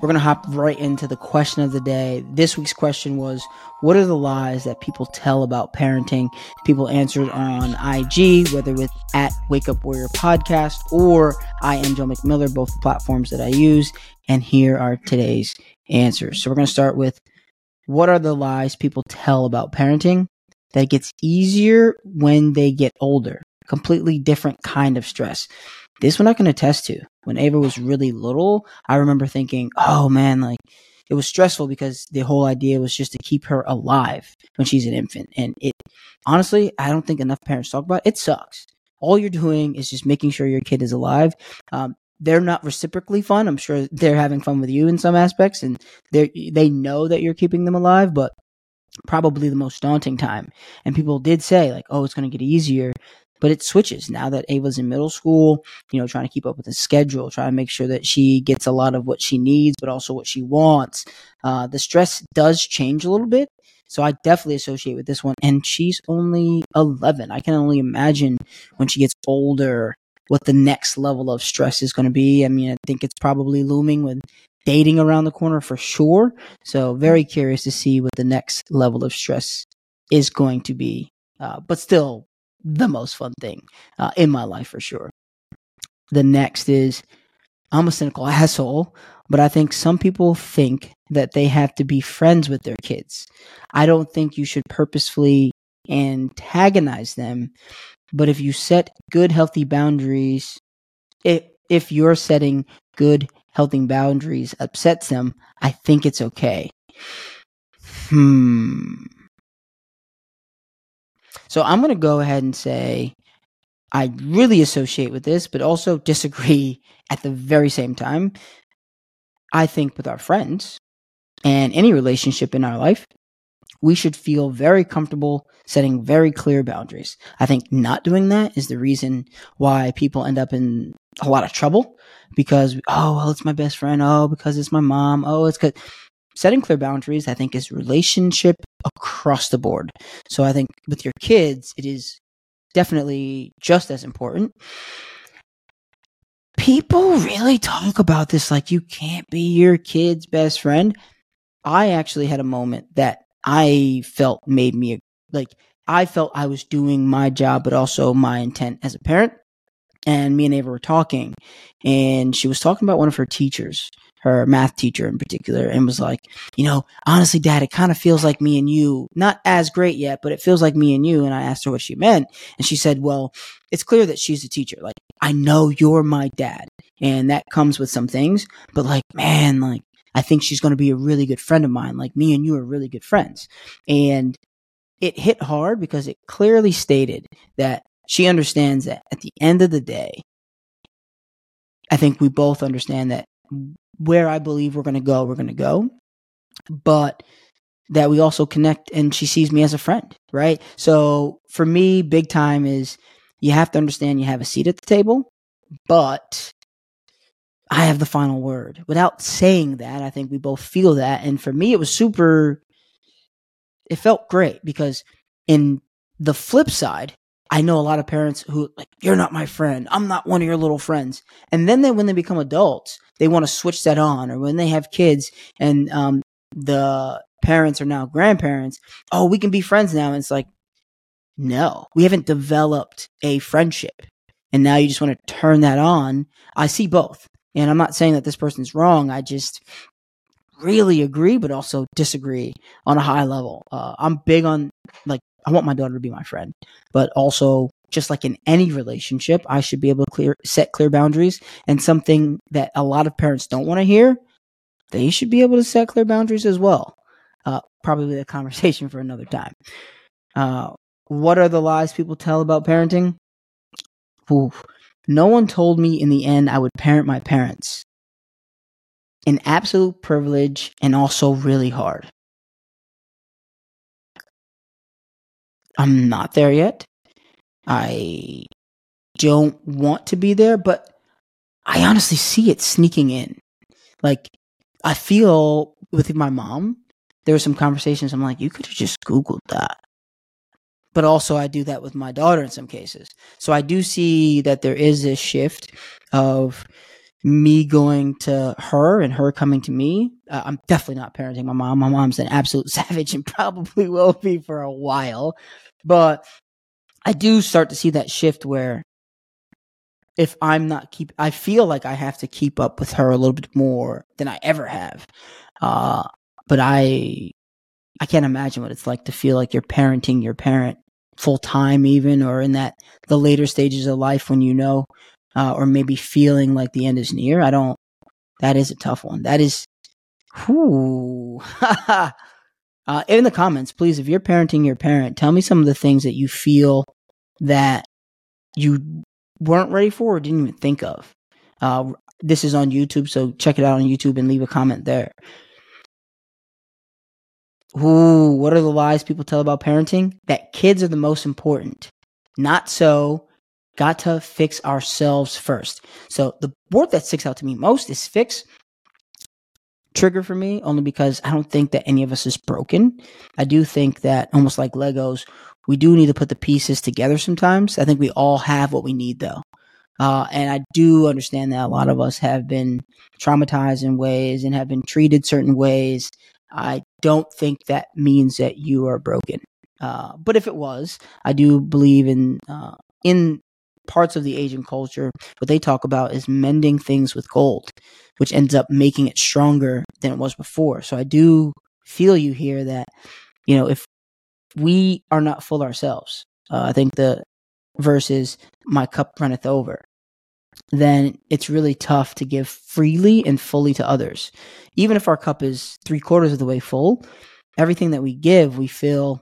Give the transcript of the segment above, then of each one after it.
we're going to hop right into the question of the day. This week's question was What are the lies that people tell about parenting? People answered on IG, whether with at Wake Up Warrior Podcast or I am Joe McMiller, both platforms that I use. And here are today's answers. So we're going to start with What are the lies people tell about parenting? That gets easier when they get older. Completely different kind of stress. This one I can attest to. When Ava was really little, I remember thinking, oh man, like it was stressful because the whole idea was just to keep her alive when she's an infant. And it honestly, I don't think enough parents talk about it. It sucks. All you're doing is just making sure your kid is alive. Um, they're not reciprocally fun. I'm sure they're having fun with you in some aspects, and they they know that you're keeping them alive, but probably the most daunting time. And people did say like, "Oh, it's going to get easier." But it switches now that Ava's in middle school, you know, trying to keep up with the schedule, trying to make sure that she gets a lot of what she needs, but also what she wants. Uh, the stress does change a little bit. So I definitely associate with this one. And she's only 11. I can only imagine when she gets older what the next level of stress is going to be. I mean, I think it's probably looming with dating around the corner for sure. So very curious to see what the next level of stress is going to be. Uh, but still the most fun thing uh, in my life for sure. The next is I'm a cynical asshole, but I think some people think that they have to be friends with their kids. I don't think you should purposefully antagonize them, but if you set good, healthy boundaries, if, if you're setting good, healthy boundaries upsets them, I think it's okay. Hmm. So I'm going to go ahead and say I really associate with this, but also disagree at the very same time. I think with our friends and any relationship in our life, we should feel very comfortable setting very clear boundaries. I think not doing that is the reason why people end up in a lot of trouble because, oh, well, it's my best friend. Oh, because it's my mom. Oh, it's because setting clear boundaries, I think, is relationship across the board. So I think with your kids, it is definitely just as important. People really talk about this like you can't be your kid's best friend. I actually had a moment that I felt made me like I felt I was doing my job, but also my intent as a parent. And me and Ava were talking, and she was talking about one of her teachers her math teacher in particular, and was like, you know, honestly, dad, it kind of feels like me and you, not as great yet, but it feels like me and you. And I asked her what she meant. And she said, well, it's clear that she's a teacher. Like, I know you're my dad. And that comes with some things, but like, man, like, I think she's going to be a really good friend of mine. Like, me and you are really good friends. And it hit hard because it clearly stated that she understands that at the end of the day, I think we both understand that where I believe we're going to go, we're going to go. But that we also connect and she sees me as a friend, right? So for me, big time is you have to understand you have a seat at the table, but I have the final word. Without saying that, I think we both feel that. And for me, it was super, it felt great because in the flip side, I know a lot of parents who like, you're not my friend. I'm not one of your little friends. And then they, when they become adults, they want to switch that on. Or when they have kids and um, the parents are now grandparents, oh, we can be friends now. And it's like, no, we haven't developed a friendship. And now you just want to turn that on. I see both. And I'm not saying that this person's wrong. I just really agree, but also disagree on a high level. Uh, I'm big on like I want my daughter to be my friend, but also just like in any relationship, I should be able to clear set clear boundaries. And something that a lot of parents don't want to hear, they should be able to set clear boundaries as well. Uh, probably a conversation for another time. Uh, what are the lies people tell about parenting? Oof. No one told me in the end I would parent my parents. An absolute privilege and also really hard. I'm not there yet. I don't want to be there, but I honestly see it sneaking in. Like, I feel with my mom, there were some conversations I'm like, you could have just Googled that. But also, I do that with my daughter in some cases. So I do see that there is this shift of me going to her and her coming to me. Uh, I'm definitely not parenting my mom. My mom's an absolute savage and probably will be for a while. But I do start to see that shift where if I'm not keep, I feel like I have to keep up with her a little bit more than I ever have. Uh, but I, I can't imagine what it's like to feel like you're parenting your parent full time, even or in that the later stages of life when you know, uh, or maybe feeling like the end is near. I don't. That is a tough one. That is, whoo. uh, in the comments, please, if you're parenting your parent, tell me some of the things that you feel that you weren't ready for or didn't even think of. Uh, this is on YouTube, so check it out on YouTube and leave a comment there. Ooh, what are the lies people tell about parenting? That kids are the most important. Not so. Got to fix ourselves first. So the word that sticks out to me most is fix. Trigger for me, only because I don't think that any of us is broken. I do think that almost like Legos, we do need to put the pieces together sometimes. I think we all have what we need though. Uh, and I do understand that a lot of us have been traumatized in ways and have been treated certain ways. I don't think that means that you are broken. Uh, but if it was, I do believe in uh, in parts of the Asian culture, what they talk about is mending things with gold, which ends up making it stronger than it was before. So I do feel you here that you know if we are not full ourselves, uh, I think the verse is "My cup runneth over." then it's really tough to give freely and fully to others. Even if our cup is three quarters of the way full, everything that we give, we feel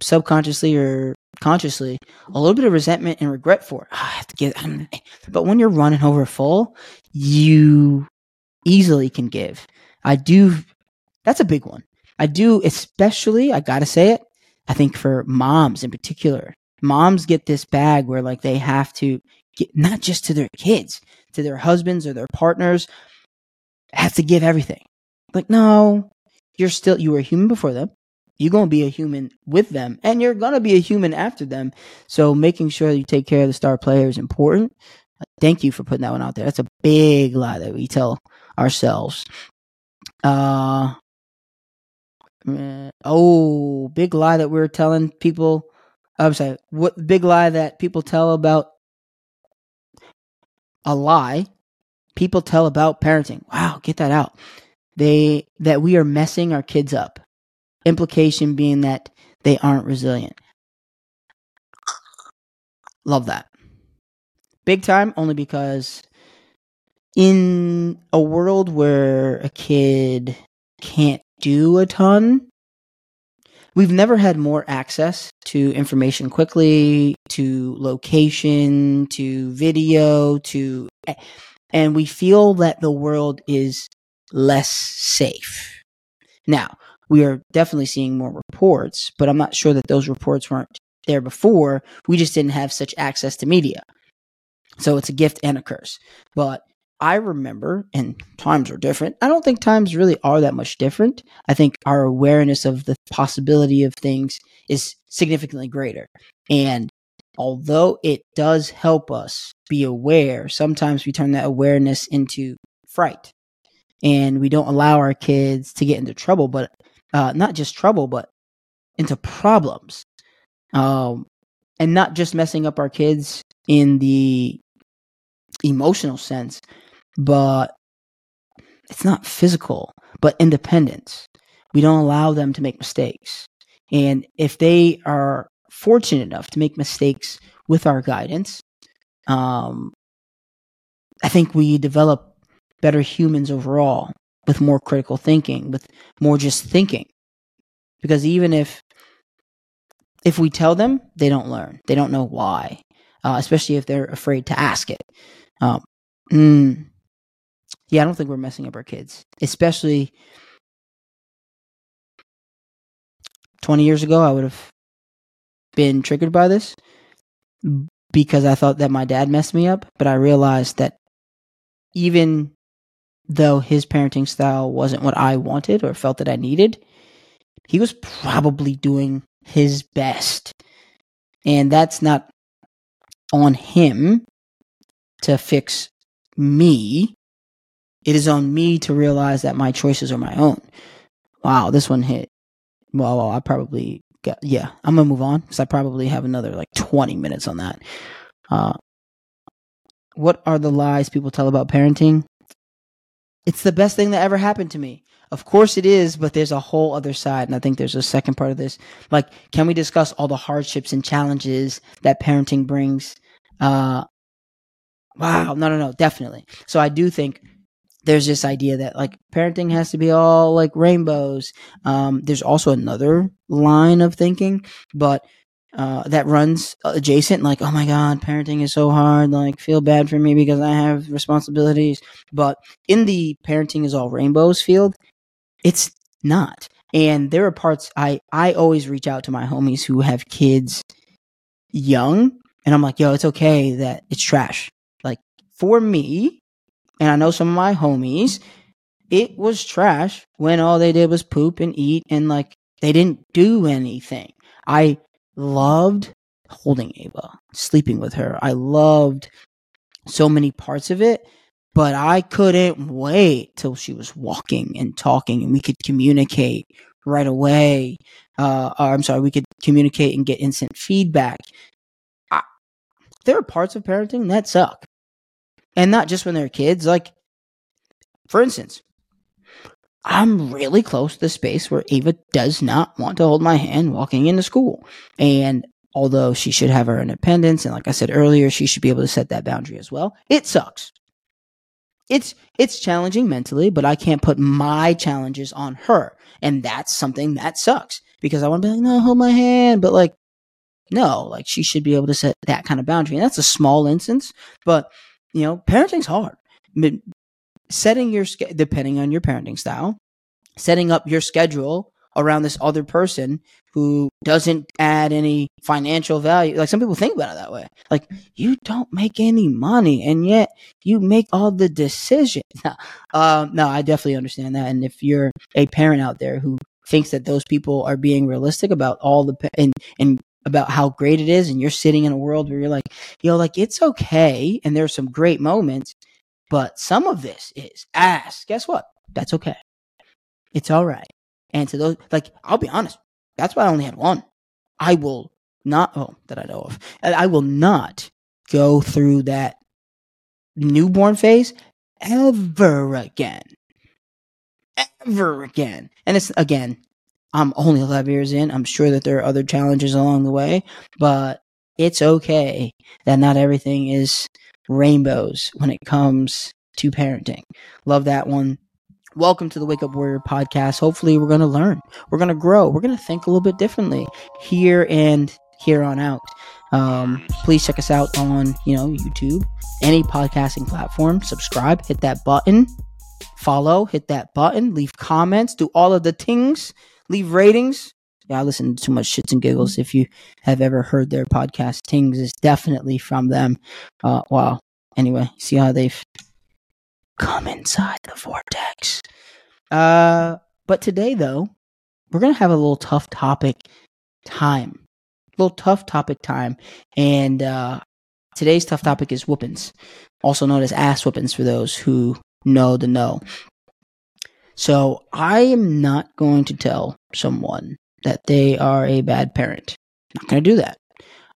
subconsciously or consciously a little bit of resentment and regret for. Oh, I have to give, but when you're running over full, you easily can give. I do. That's a big one. I do, especially. I gotta say it. I think for moms in particular, moms get this bag where like they have to get, not just to their kids, to their husbands or their partners, have to give everything. Like, no, you're still, you were human before them. You're going to be a human with them and you're going to be a human after them. So making sure you take care of the star player is important. Thank you for putting that one out there. That's a big lie that we tell ourselves. Uh, oh, big lie that we're telling people. I'm sorry. What big lie that people tell about a lie people tell about parenting. Wow, get that out. They that we are messing our kids up. Implication being that they aren't resilient. Love that. Big time only because in a world where a kid can't do a ton, we've never had more access to information quickly, to location, to video, to and we feel that the world is less safe. Now, we are definitely seeing more reports, but I'm not sure that those reports weren't there before. We just didn't have such access to media. So it's a gift and a curse. But I remember, and times are different. I don't think times really are that much different. I think our awareness of the possibility of things is significantly greater. And although it does help us be aware, sometimes we turn that awareness into fright and we don't allow our kids to get into trouble, but uh, not just trouble, but into problems. Um, and not just messing up our kids in the emotional sense, but it's not physical, but independence. We don't allow them to make mistakes. And if they are fortunate enough to make mistakes with our guidance, um, I think we develop better humans overall with more critical thinking, with more just thinking. Because even if if we tell them, they don't learn. They don't know why, uh, especially if they're afraid to ask it. Um, mm, yeah, I don't think we're messing up our kids, especially 20 years ago. I would have been triggered by this because I thought that my dad messed me up, but I realized that even though his parenting style wasn't what I wanted or felt that I needed, he was probably doing his best. And that's not on him to fix me. It is on me to realize that my choices are my own. Wow, this one hit. Well, well I probably got, yeah, I'm gonna move on because I probably have another like 20 minutes on that. Uh, what are the lies people tell about parenting? It's the best thing that ever happened to me. Of course it is, but there's a whole other side. And I think there's a second part of this. Like, can we discuss all the hardships and challenges that parenting brings? Uh, wow. No, no, no, definitely. So I do think there's this idea that like parenting has to be all like rainbows. Um, there's also another line of thinking, but uh, that runs adjacent, like, oh my God, parenting is so hard. Like, feel bad for me because I have responsibilities. But in the parenting is all rainbows field, it's not. And there are parts I, I always reach out to my homies who have kids young, and I'm like, yo, it's okay that it's trash. Like, for me, and I know some of my homies, it was trash when all they did was poop and eat and like they didn't do anything. I loved holding Ava, sleeping with her. I loved so many parts of it, but I couldn't wait till she was walking and talking and we could communicate right away. Uh, or I'm sorry, we could communicate and get instant feedback. I, there are parts of parenting that suck. And not just when they're kids. Like, for instance, I'm really close to the space where Ava does not want to hold my hand walking into school. And although she should have her independence, and like I said earlier, she should be able to set that boundary as well, it sucks. It's it's challenging mentally, but I can't put my challenges on her. And that's something that sucks. Because I want to be like, no, hold my hand. But like, no, like she should be able to set that kind of boundary. And that's a small instance, but you know, parenting's hard setting your depending on your parenting style, setting up your schedule around this other person who doesn't add any financial value. Like some people think about it that way. Like you don't make any money and yet you make all the decisions. um, no, I definitely understand that. And if you're a parent out there who thinks that those people are being realistic about all the and and about how great it is and you're sitting in a world where you're like, yo, like it's okay and there's some great moments, but some of this is ass. Guess what? That's okay. It's all right. And to those, like, I'll be honest, that's why I only had one. I will not, oh, that I know of, I will not go through that newborn phase ever again. Ever again. And it's, again, I'm only 11 years in. I'm sure that there are other challenges along the way, but it's okay that not everything is rainbows when it comes to parenting. Love that one. Welcome to the Wake Up Warrior podcast. Hopefully, we're going to learn. We're going to grow. We're going to think a little bit differently here and here on out. Um, please check us out on, you know, YouTube, any podcasting platform. Subscribe, hit that button, follow, hit that button, leave comments, do all of the things, leave ratings. I listen to too much shits and giggles. If you have ever heard their podcast, Tings is definitely from them. Uh, wow. Anyway, see how they've come inside the vortex. Uh, but today, though, we're going to have a little tough topic time. A little tough topic time. And uh, today's tough topic is whoopings, also known as ass whoopings for those who know the know. So I am not going to tell someone that they are a bad parent. Not going to do that.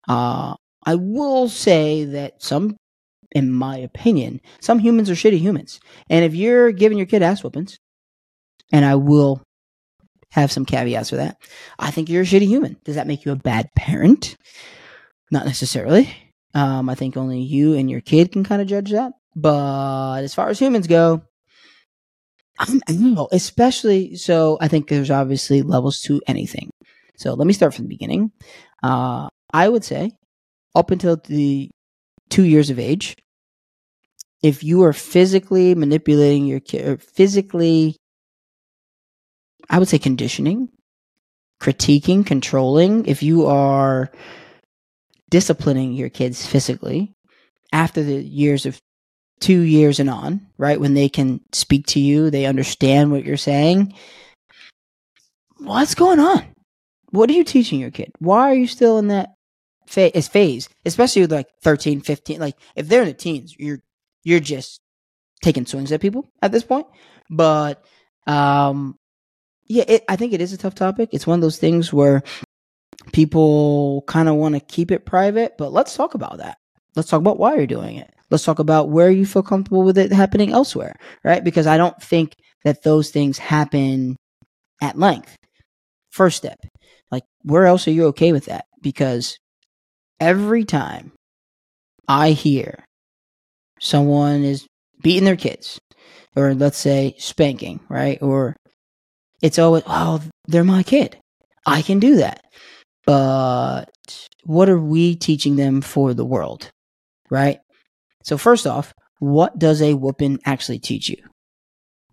Uh, I will say that some, in my opinion, some humans are shitty humans. And if you're giving your kid ass whoopings, and I will have some caveats for that, I think you're a shitty human. Does that make you a bad parent? Not necessarily. Um, I think only you and your kid can kind of judge that. But as far as humans go, I'm, know, especially so. I think there's obviously levels to anything. So let me start from the beginning. Uh, I would say up until the two years of age, if you are physically manipulating your kid, physically, I would say conditioning, critiquing, controlling, if you are disciplining your kids physically after the years of two years and on, right? When they can speak to you, they understand what you're saying. What's going on? What are you teaching your kid? Why are you still in that phase, phase? Especially with like 13, 15. Like if they're in the teens, you're you're just taking swings at people at this point. But um, yeah, it, I think it is a tough topic. It's one of those things where people kind of want to keep it private, but let's talk about that. Let's talk about why you're doing it. Let's talk about where you feel comfortable with it happening elsewhere, right? Because I don't think that those things happen at length. First step, like, where else are you okay with that? Because every time I hear someone is beating their kids, or let's say spanking, right? Or it's always, oh, they're my kid. I can do that. But what are we teaching them for the world, right? So, first off, what does a whooping actually teach you?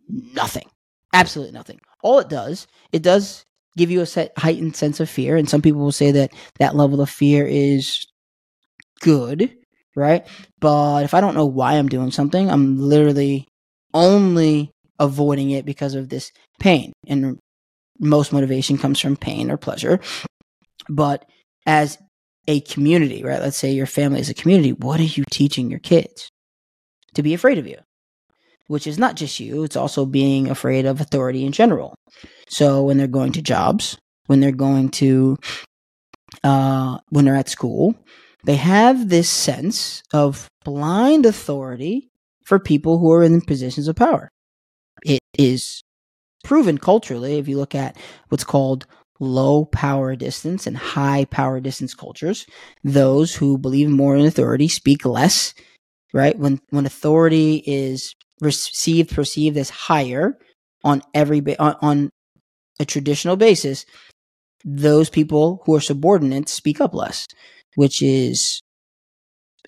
Nothing. Absolutely nothing. All it does, it does give you a heightened sense of fear. And some people will say that that level of fear is good, right? But if I don't know why I'm doing something, I'm literally only avoiding it because of this pain. And most motivation comes from pain or pleasure. But as a community, right? Let's say your family is a community. What are you teaching your kids? To be afraid of you, which is not just you, it's also being afraid of authority in general. So when they're going to jobs, when they're going to, uh, when they're at school, they have this sense of blind authority for people who are in positions of power. It is proven culturally, if you look at what's called low power distance and high power distance cultures, those who believe more in authority speak less, right? When when authority is received perceived as higher on every ba- on, on a traditional basis, those people who are subordinates speak up less, which is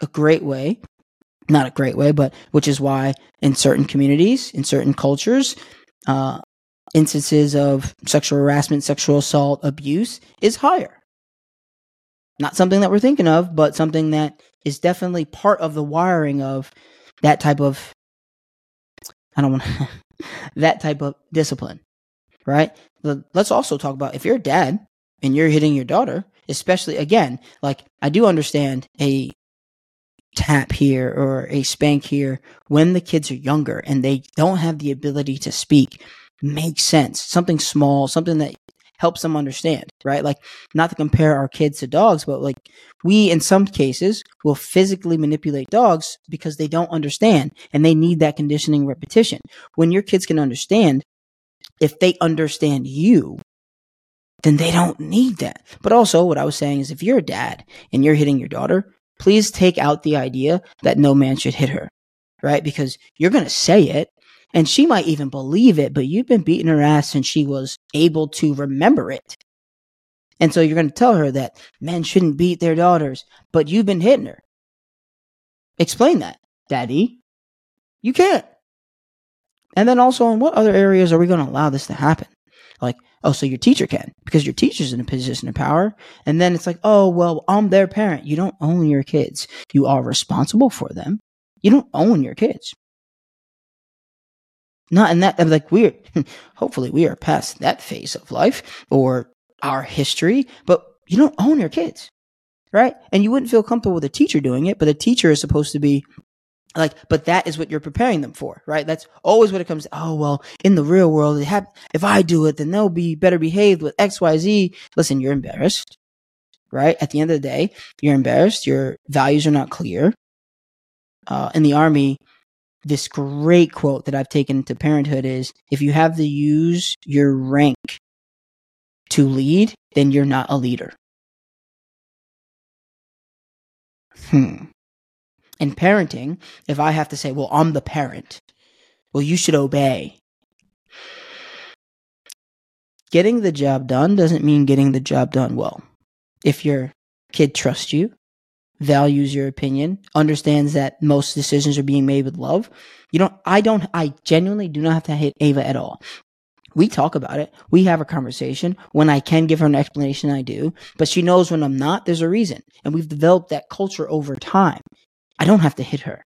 a great way not a great way, but which is why in certain communities, in certain cultures, uh, instances of sexual harassment, sexual assault, abuse is higher. Not something that we're thinking of, but something that is definitely part of the wiring of that type of, I don't want that type of discipline, right? Let's also talk about if you're a dad and you're hitting your daughter, especially again, like I do understand a tap here or a spank here when the kids are younger and they don't have the ability to speak makes sense. Something small, something that helps them understand, right? Like, not to compare our kids to dogs, but like, we in some cases will physically manipulate dogs because they don't understand and they need that conditioning repetition. When your kids can understand, if they understand you, then they don't need that. But also, what I was saying is if you're a dad and you're hitting your daughter, please take out the idea that no man should hit her, right? Because you're going to say it and she might even believe it, but you've been beating her ass since she was able to remember it. And so you're going to tell her that men shouldn't beat their daughters, but you've been hitting her. Explain that, daddy. You can't. And then also, in what other areas are we going to allow this to happen? Like, oh, so your teacher can because your teacher's in a position of power. And then it's like, oh, well, I'm their parent. You don't own your kids. You are responsible for them. You don't own your kids. Not in that, like, we're, hopefully we are past that phase of life or our history, but you don't own your kids, right? And you wouldn't feel comfortable with a teacher doing it, but a teacher is supposed to be like but that is what you're preparing them for right that's always what it comes to. oh well in the real world have, if i do it then they'll be better behaved with xyz listen you're embarrassed right at the end of the day you're embarrassed your values are not clear uh, in the army this great quote that i've taken to parenthood is if you have to use your rank to lead then you're not a leader hmm in parenting, if I have to say, well, I'm the parent, well, you should obey. Getting the job done doesn't mean getting the job done well. If your kid trusts you, values your opinion, understands that most decisions are being made with love, you don't, I don't, I genuinely do not have to hit Ava at all. We talk about it. We have a conversation. When I can give her an explanation, I do. But she knows when I'm not, there's a reason. And we've developed that culture over time. I don't have to hit her.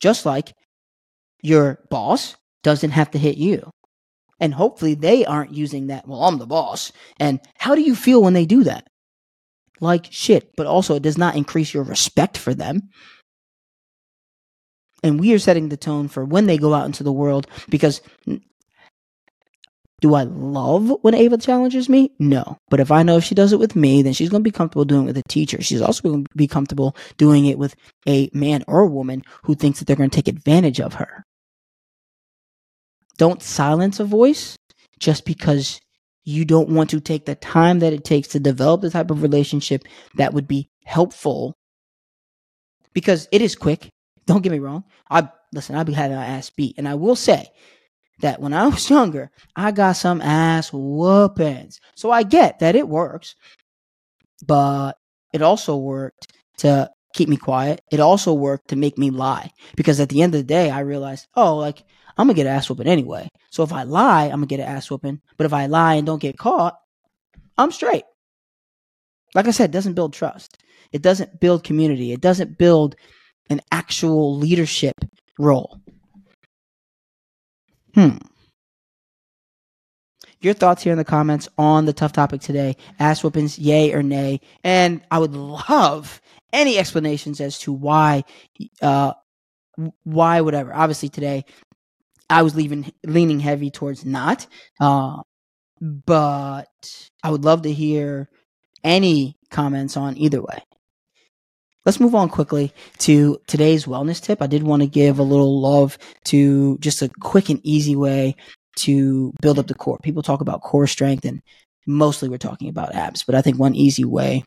Just like your boss doesn't have to hit you. And hopefully they aren't using that, well, I'm the boss. And how do you feel when they do that? Like shit, but also it does not increase your respect for them. and we are setting the tone for when they go out into the world because do I love when Ava challenges me? No. But if I know if she does it with me, then she's going to be comfortable doing it with a teacher. She's also going to be comfortable doing it with a man or a woman who thinks that they're going to take advantage of her. Don't silence a voice just because you don't want to take the time that it takes to develop the type of relationship that would be helpful because it is quick. Don't get me wrong. I listen, I'll be having my ass beat. And I will say that when I was younger, I got some ass whoopings. So I get that it works, but it also worked to keep me quiet. It also worked to make me lie because at the end of the day, I realized, oh, like I'm gonna get an ass whooping anyway. So if I lie, I'm gonna get an ass whooping. But if I lie and don't get caught, I'm straight. Like I said, it doesn't build trust. It doesn't build community. It doesn't build an actual leadership role. Hmm. Your thoughts here in the comments on the tough topic today. Ass whoopings, yay or nay. And I would love any explanations as to why, uh, why whatever. Obviously today, I was leaving leaning heavy towards not. Uh, but I would love to hear any comments on either way. Let's move on quickly to today's wellness tip. I did want to give a little love to just a quick and easy way to build up the core. People talk about core strength and mostly we're talking about abs, but I think one easy way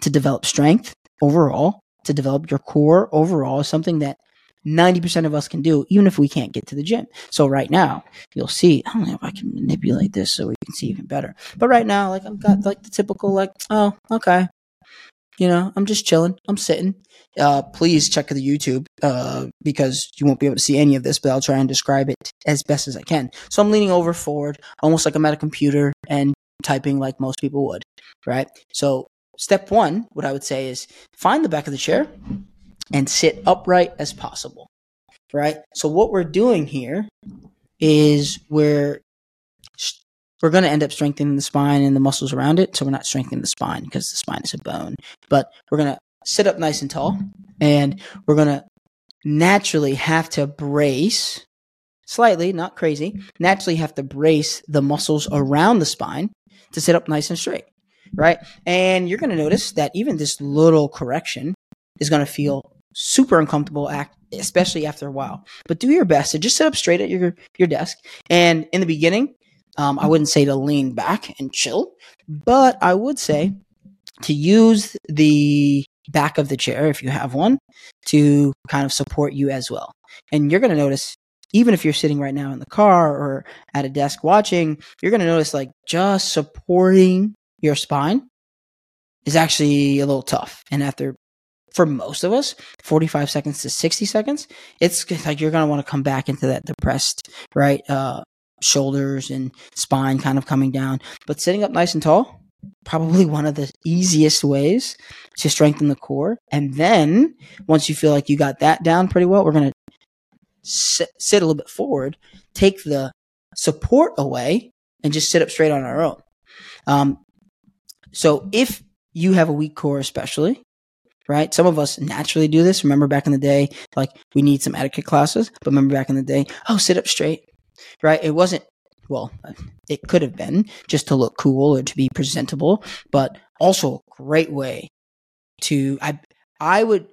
to develop strength overall, to develop your core overall is something that 90% of us can do, even if we can't get to the gym. So right now, you'll see, I don't know if I can manipulate this so we can see even better. But right now, like I've got like the typical like, oh, okay, you know, I'm just chilling. I'm sitting. Uh, please check the YouTube uh, because you won't be able to see any of this, but I'll try and describe it as best as I can. So I'm leaning over forward, almost like I'm at a computer and typing like most people would, right? So step one, what I would say is find the back of the chair and sit upright as possible, right? So what we're doing here is we're we're going to end up strengthening the spine and the muscles around it. So we're not strengthening the spine because the spine is a bone, but we're going to sit up nice and tall and we're going to naturally have to brace slightly, not crazy, naturally have to brace the muscles around the spine to sit up nice and straight. Right. And you're going to notice that even this little correction is going to feel super uncomfortable act especially after a while but do your best to just sit up straight at your your desk and in the beginning um, I wouldn't say to lean back and chill, but I would say to use the back of the chair, if you have one, to kind of support you as well. And you're going to notice, even if you're sitting right now in the car or at a desk watching, you're going to notice like just supporting your spine is actually a little tough. And after for most of us, 45 seconds to 60 seconds, it's like you're going to want to come back into that depressed, right? Uh, shoulders and spine kind of coming down. But sitting up nice and tall, probably one of the easiest ways to strengthen the core. And then once you feel like you got that down pretty well, we're going to sit, a little bit forward, take the support away, and just sit up straight on our own. Um, so if you have a weak core, especially, right? Some of us naturally do this. Remember back in the day, like we need some etiquette classes, but remember back in the day, oh, sit up straight, right? It wasn't, well, it could have been just to look cool or to be presentable, but also a great way to, I, I would,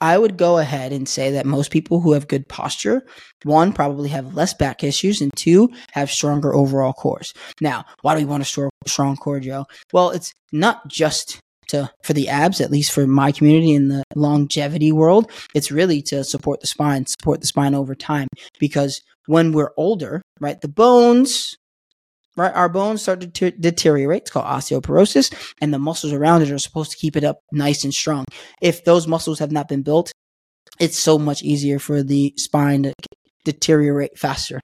I would go ahead and say that most people who have good posture, one, probably have less back issues, and two, have stronger overall cores. Now, why do we want a strong, core, Joe? Well, it's not just to for the abs, at least for my community in the longevity world. It's really to support the spine, support the spine over time, because when we're older, right, the bones, right, our bones start to deteriorate. It's called osteoporosis, and the muscles around it are supposed to keep it up nice and strong. If those muscles have not been built, it's so much easier for the spine to deteriorate faster,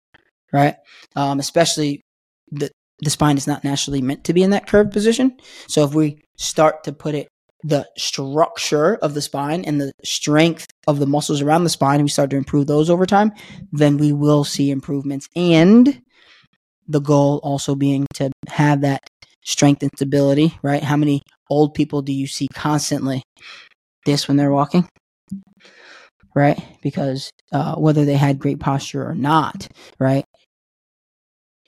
right? Um, especially the the spine is not naturally meant to be in that curved position. So if we start to put it the structure of the spine and the strength of the muscles around the spine, we start to improve those over time, then we will see improvements. And the goal also being to have that strength and stability, right? How many old people do you see constantly this when they're walking? right? Because uh, whether they had great posture or not, right?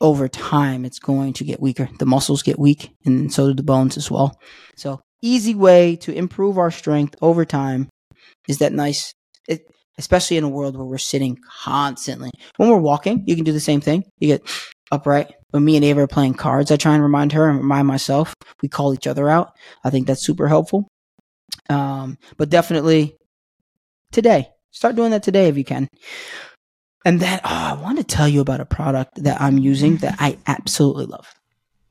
Over time, it's going to get weaker. The muscles get weak, and so do the bones as well. So, easy way to improve our strength over time is that nice, it, especially in a world where we're sitting constantly. When we're walking, you can do the same thing. You get upright. When me and Ava are playing cards, I try and remind her and remind myself. We call each other out. I think that's super helpful. Um, but definitely today, start doing that today if you can. And then oh, I want to tell you about a product that I'm using that I absolutely love.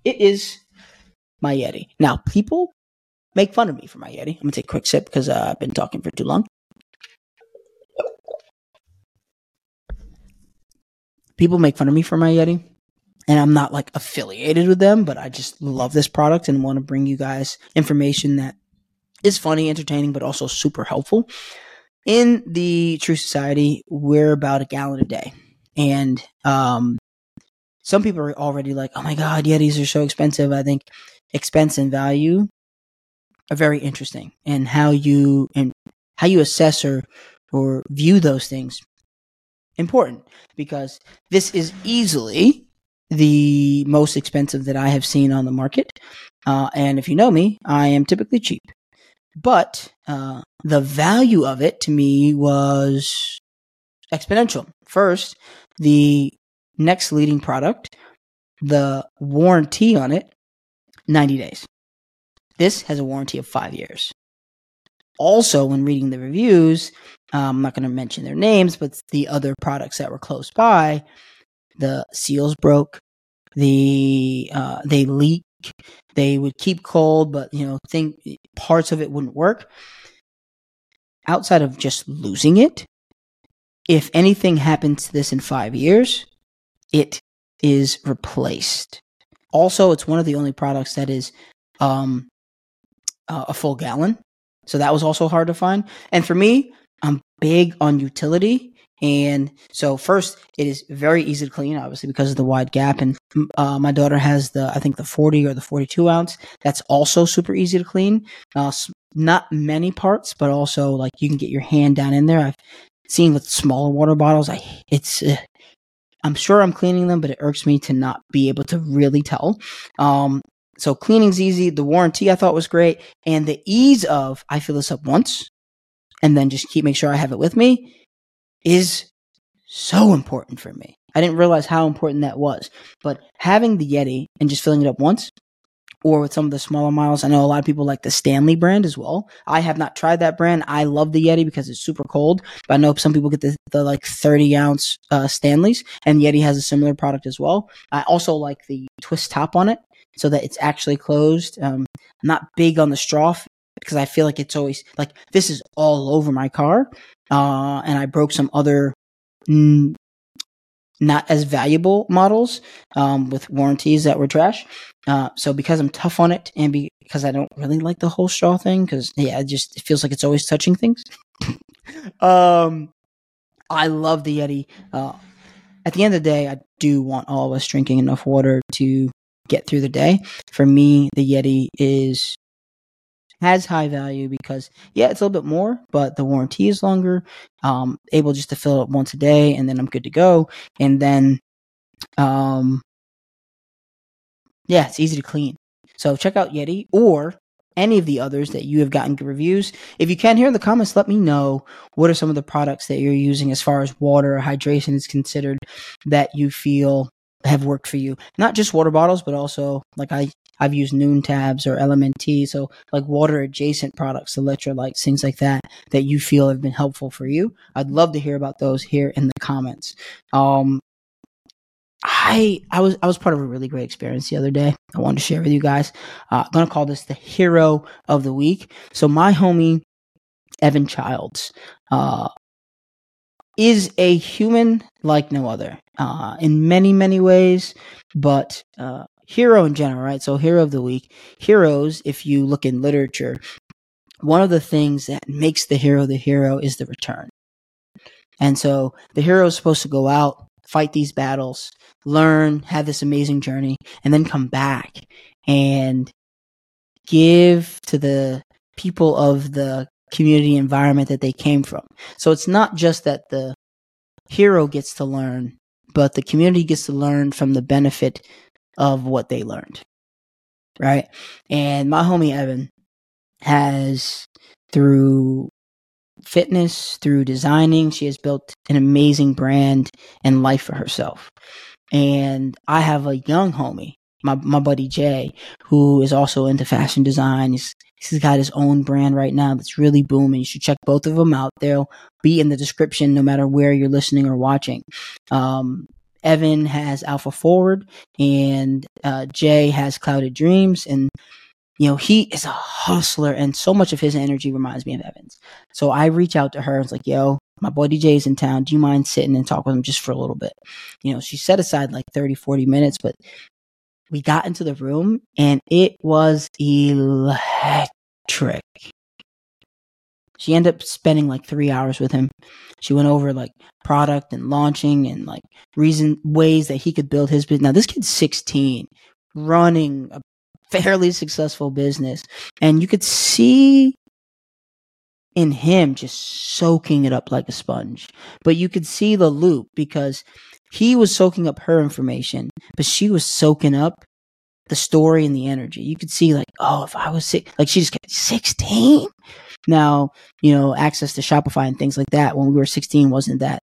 It is my Yeti. Now, people make fun of me for my Yeti. I'm gonna take a quick sip because uh, I've been talking for too long. People make fun of me for my Yeti, and I'm not like affiliated with them, but I just love this product and want to bring you guys information that is funny, entertaining, but also super helpful. In the True Society, we're about a gallon a day, and um, some people are already like, "Oh my god, Yetis are so expensive." I think expense and value are very interesting, and how you and how you assess or or view those things important because this is easily the most expensive that I have seen on the market. Uh, and if you know me, I am typically cheap. But uh, the value of it to me was exponential. First, the next leading product, the warranty on it, 90 days. This has a warranty of five years. Also, when reading the reviews, um, I'm not going to mention their names, but the other products that were close by, the seals broke, the uh, they leak, they would keep cold, but you know, think parts of it wouldn't work. Outside of just losing it, if anything happens to this in five years, it is replaced. Also, it's one of the only products that is um, uh, a full gallon. So that was also hard to find. And for me, I'm big on utility. And so first, it is very easy to clean, obviously because of the wide gap. And uh, my daughter has the, I think the 40 or the 42 ounce. That's also super easy to clean. Uh, not many parts, but also like you can get your hand down in there. I've seen with smaller water bottles. I it's. Uh, I'm sure I'm cleaning them, but it irks me to not be able to really tell. Um, so cleaning's easy. The warranty I thought was great, and the ease of I fill this up once, and then just keep make sure I have it with me is so important for me. I didn't realize how important that was. But having the Yeti and just filling it up once, or with some of the smaller models, I know a lot of people like the Stanley brand as well. I have not tried that brand. I love the Yeti because it's super cold, but I know some people get the, the like 30 ounce uh, Stanleys, and Yeti has a similar product as well. I also like the twist top on it so that it's actually closed. Um, I'm not big on the straw because I feel like it's always like this is all over my car. Uh, and I broke some other mm, not as valuable models um, with warranties that were trash. Uh, so because I'm tough on it and be, because I don't really like the whole straw thing, because yeah, it just it feels like it's always touching things. um, I love the Yeti. Uh, at the end of the day, I do want all of us drinking enough water to get through the day. For me, the Yeti is has high value because yeah, it's a little bit more, but the warranty is longer. Um, able just to fill it up once a day, and then I'm good to go. And then, um, yeah, it's easy to clean. So check out Yeti or any of the others that you have gotten good reviews. If you can hear in the comments, let me know what are some of the products that you're using as far as water or hydration is considered that you feel have worked for you. Not just water bottles, but also like I I've used Nuun tabs or LMNT, so like water adjacent products, electrolytes, things like that that you feel have been helpful for you. I'd love to hear about those here in the comments. Um, I I was I was part of a really great experience the other day. I wanted to share with you guys. Uh, I'm gonna call this the hero of the week. So my homie Evan Childs uh, is a human like no other uh, in many many ways, but uh, hero in general, right? So hero of the week, heroes. If you look in literature, one of the things that makes the hero the hero is the return. And so the hero is supposed to go out, fight these battles, learn, have this amazing journey, and then come back and give to the people of the community environment that they came from. So it's not just that the hero gets to learn, but the community gets to learn from the benefit of what they learned. Right. And my homie Evan has through fitness, through designing, she has built an amazing brand and life for herself. And I have a young homie, my, my buddy Jay, who is also into fashion design. He's, he's got his own brand right now that's really booming. You should check both of them out. They'll be in the description no matter where you're listening or watching. Um, Evan has Alpha Forward and uh, Jay has Clouded Dreams. And you know, he is a hustler and so much of his energy reminds me of Evan's. So I reach out to her and it's like, yo, my boy DJ's in town. Do you mind sitting and talk with him just for a little bit? You know, she set aside like 30, 40 minutes, but we got into the room and it was electric. She ended up spending like three hours with him. She went over like product and launching and like reason ways that he could build his business. Now this kid's 16, running a fairly successful business. And you could see in him just soaking it up like a sponge. But you could see the loop because he was soaking up her information, but she was soaking up the story and the energy. You could see like, oh, if I was sick, like she just kept 16. Now, you know, access to Shopify and things like that when we were 16 wasn't that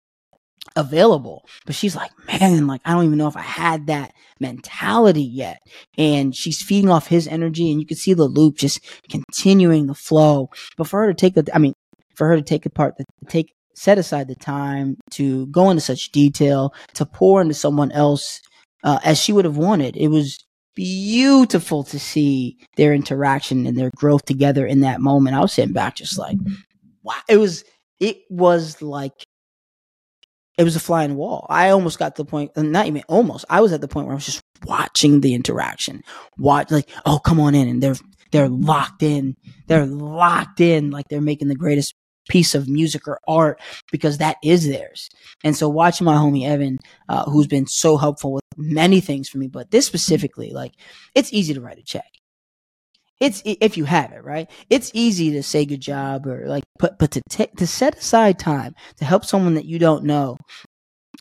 available. But she's like, man, like I don't even know if I had that mentality yet. And she's feeding off his energy, and you can see the loop just continuing the flow. But for her to take the, I mean, for her to take apart, the, take set aside the time to go into such detail, to pour into someone else uh, as she would have wanted, it was beautiful to see their interaction and their growth together in that moment. I was sitting back just like, wow. It was, it was like it was a flying wall. I almost got to the point, not even almost. I was at the point where I was just watching the interaction, watch like, oh, come on in, and they're they're locked in. They're locked in, like they're making the greatest piece of music or art because that is theirs. And so watching my homie Evan, uh, who's been so helpful with many things for me, but this specifically, like it's easy to write a check. It's if you have it right. It's easy to say good job or like, but but to take to set aside time to help someone that you don't know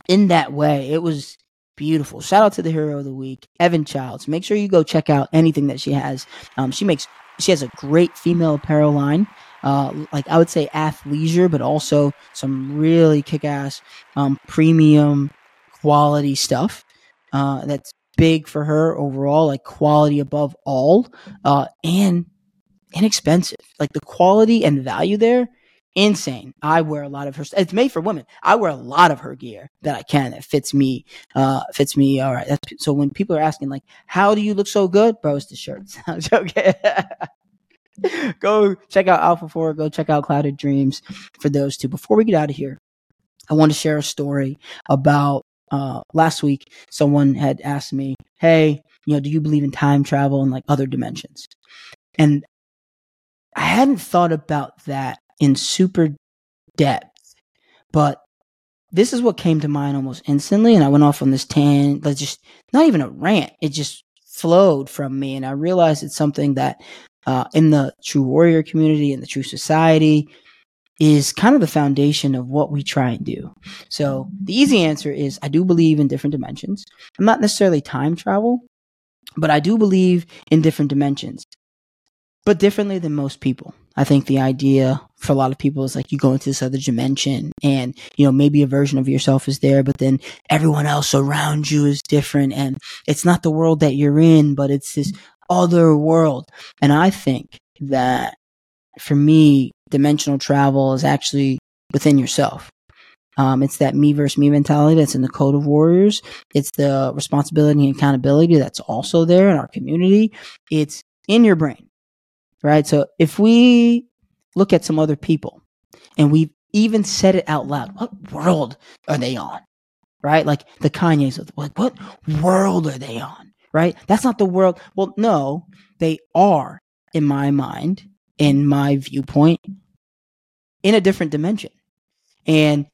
in that way, it was beautiful. Shout out to the hero of the week, Evan Childs. Make sure you go check out anything that she has. Um, she makes she has a great female apparel line. Uh, like I would say athleisure, but also some really kick ass um, premium quality stuff. Uh, that's big for her overall, like quality above all, uh, and inexpensive. Like the quality and value there, insane. I wear a lot of her. It's made for women. I wear a lot of her gear that I can that fits me. Uh, fits me. All right. That's, so when people are asking like, "How do you look so good?" Bro, it's the shirts. I'm joking. go check out Alpha Forward. Go check out Clouded Dreams for those two. Before we get out of here, I want to share a story about uh, last week someone had asked me, "Hey, you know, do you believe in time travel and like other dimensions?" And I hadn't thought about that in super depth, but this is what came to mind almost instantly, and I went off on this tan, like just not even a rant. It just flowed from me, and I realized it's something that uh, in the true warrior community, in the true society, is kind of the foundation of what we try and do. So the easy answer is I do believe in different dimensions. I'm not necessarily time travel, but I do believe in different dimensions, but differently than most people. I think the idea for a lot of people is like you go into this other dimension and, you know, maybe a version of yourself is there, but then everyone else around you is different. And it's not the world that you're in, but it's this other world. And I think that for me, dimensional travel is actually within yourself. Um, it's that me versus me mentality that's in the code of warriors. It's the responsibility and accountability that's also there in our community. It's in your brain, right? So if we look at some other people and we've even said it out loud, what world are they on? Right? Like the Kanye's like, what world are they on? Right? That's not the world. Well, no, they are in my mind in my viewpoint in a different dimension. And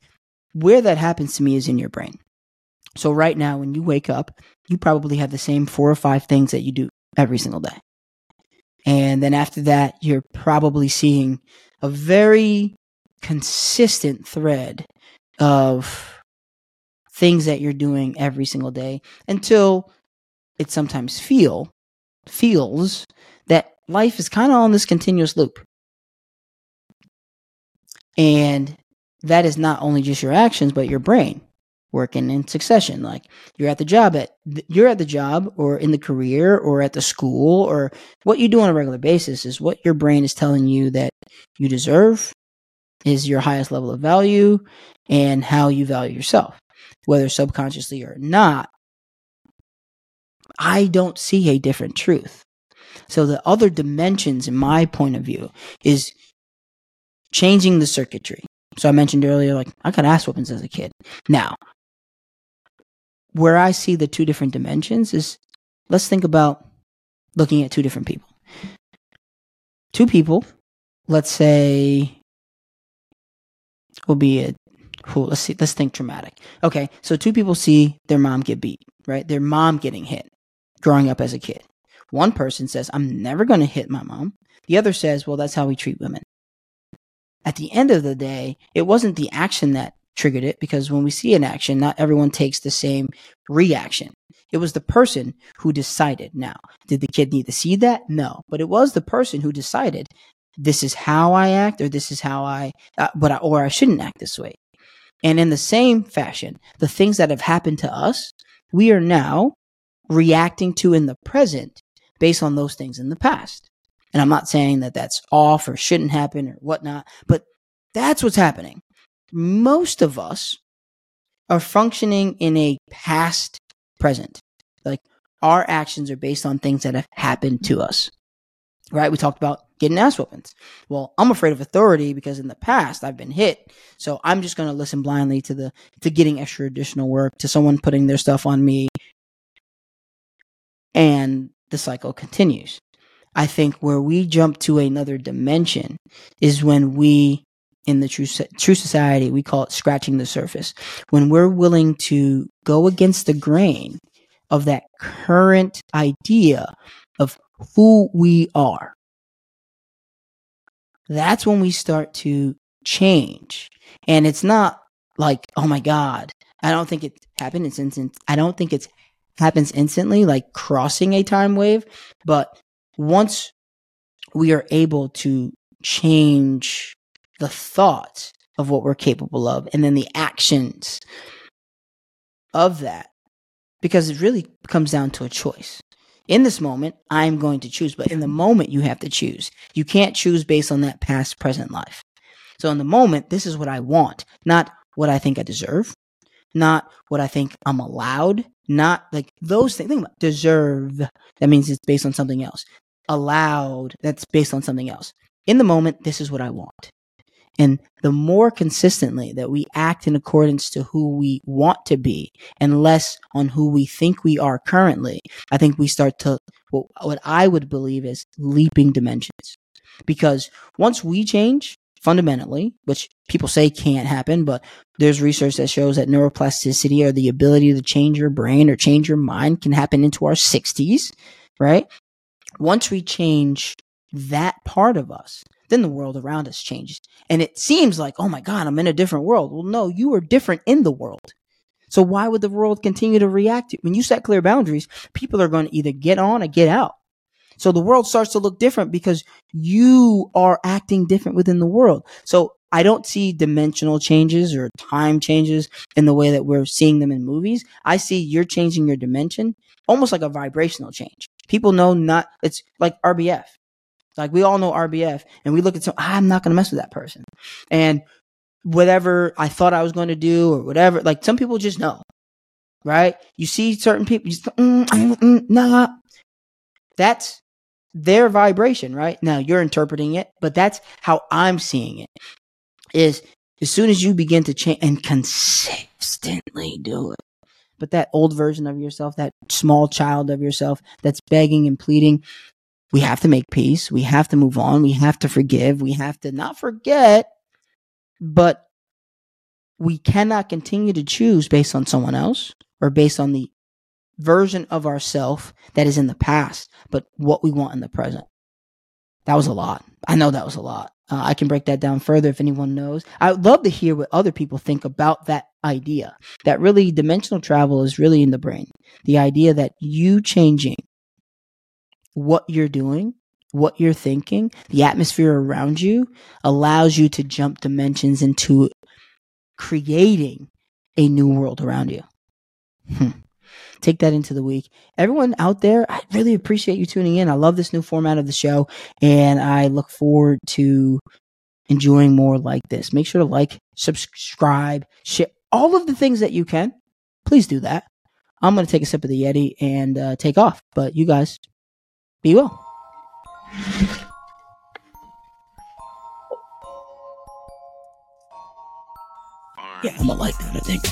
where that happens to me is in your brain. So right now, when you wake up, you probably have the same four or five things that you do every single day. And then after that, you're probably seeing a very consistent thread of things that you're doing every single day until it sometimes feel feels life is kind of on this continuous loop. And that is not only just your actions, but your brain working in succession. Like you're at the job at you're at the job or in the career or at the school or what you do on a regular basis is what your brain is telling you that you deserve is your highest level of value and how you value yourself, whether subconsciously or not. I don't see a different truth. So the other dimensions in my point of view is changing the circuitry. So I mentioned earlier, like I got ass whoopings as a kid. Now, where I see the two different dimensions is let's think about looking at two different people. Two people, let's say, will be a cool. Let's see. Let's think dramatic. Okay, so two people see their mom get beat, right? Their mom getting hit, growing up as a kid. One person says, "I'm never going to hit my mom." The other says, "Well, that's how we treat women." At the end of the day, it wasn't the action that triggered it because when we see an action, not everyone takes the same reaction. It was the person who decided. Now, did the kid need to see that? No, but it was the person who decided this is how I act or this is how I, uh, but I, or I shouldn't act this way. And in the same fashion, the things that have happened to us, we are now reacting to in the present based on those things in the past. And I'm not saying that that's off or shouldn't happen or whatnot, but that's what's happening most of us are functioning in a past present. Like our actions are based on things that have happened to us. Right? We talked about getting ass whoopings. Well, I'm afraid of authority because in the past I've been hit. So I'm just going to listen blindly to the to getting extra additional work, to someone putting their stuff on me. And the cycle continues. I think where we jump to another dimension is when we in the true true society we call it scratching the surface when we're willing to go against the grain of that current idea of who we are that's when we start to change and it's not like oh my god i don't think it happened it's instant i don't think it happens instantly like crossing a time wave but once we are able to change the thought of what we're capable of and then the actions of that because it really comes down to a choice. In this moment, I'm going to choose, but in the moment, you have to choose. You can't choose based on that past, present life. So in the moment, this is what I want, not what I think I deserve, not what I think I'm allowed, not like those things. Think about deserve. That means it's based on something else. Allowed. That's based on something else. In the moment, this is what I want. And the more consistently that we act in accordance to who we want to be and less on who we think we are currently, I think we start to, what, what I would believe is leaping dimensions. Because once we change fundamentally, which people say can't happen, but there's research that shows that neuroplasticity or the ability to change your brain or change your mind can happen into our 60s, right? Once we change that part of us, then the world around us changes. And it seems like, oh my God, I'm in a different world. Well, no, you are different in the world. So why would the world continue to react to when you set clear boundaries? People are going to either get on or get out. So the world starts to look different because you are acting different within the world. So I don't see dimensional changes or time changes in the way that we're seeing them in movies. I see you're changing your dimension almost like a vibrational change. People know not, it's like RBF. Like we all know RBF and we look at some, I'm not going to mess with that person. And whatever I thought I was going to do or whatever, like some people just know, right? You see certain people, just, mm, mm, mm, nah, that's their vibration, right? Now you're interpreting it, but that's how I'm seeing it is as soon as you begin to change and consistently do it. But that old version of yourself, that small child of yourself that's begging and pleading, we have to make peace. We have to move on. We have to forgive. We have to not forget, but we cannot continue to choose based on someone else or based on the version of ourself that is in the past, but what we want in the present. That was a lot. I know that was a lot. Uh, I can break that down further if anyone knows. I would love to hear what other people think about that idea. That really dimensional travel is really in the brain. The idea that you changing what you're doing, what you're thinking, the atmosphere around you allows you to jump dimensions into creating a new world around you. Hmm. Take that into the week. Everyone out there, I really appreciate you tuning in. I love this new format of the show, and I look forward to enjoying more like this. Make sure to like, subscribe, share all of the things that you can. Please do that. I'm going to take a sip of the Yeti and uh, take off. But you guys, be well. Yeah, I'm gonna like that, I think.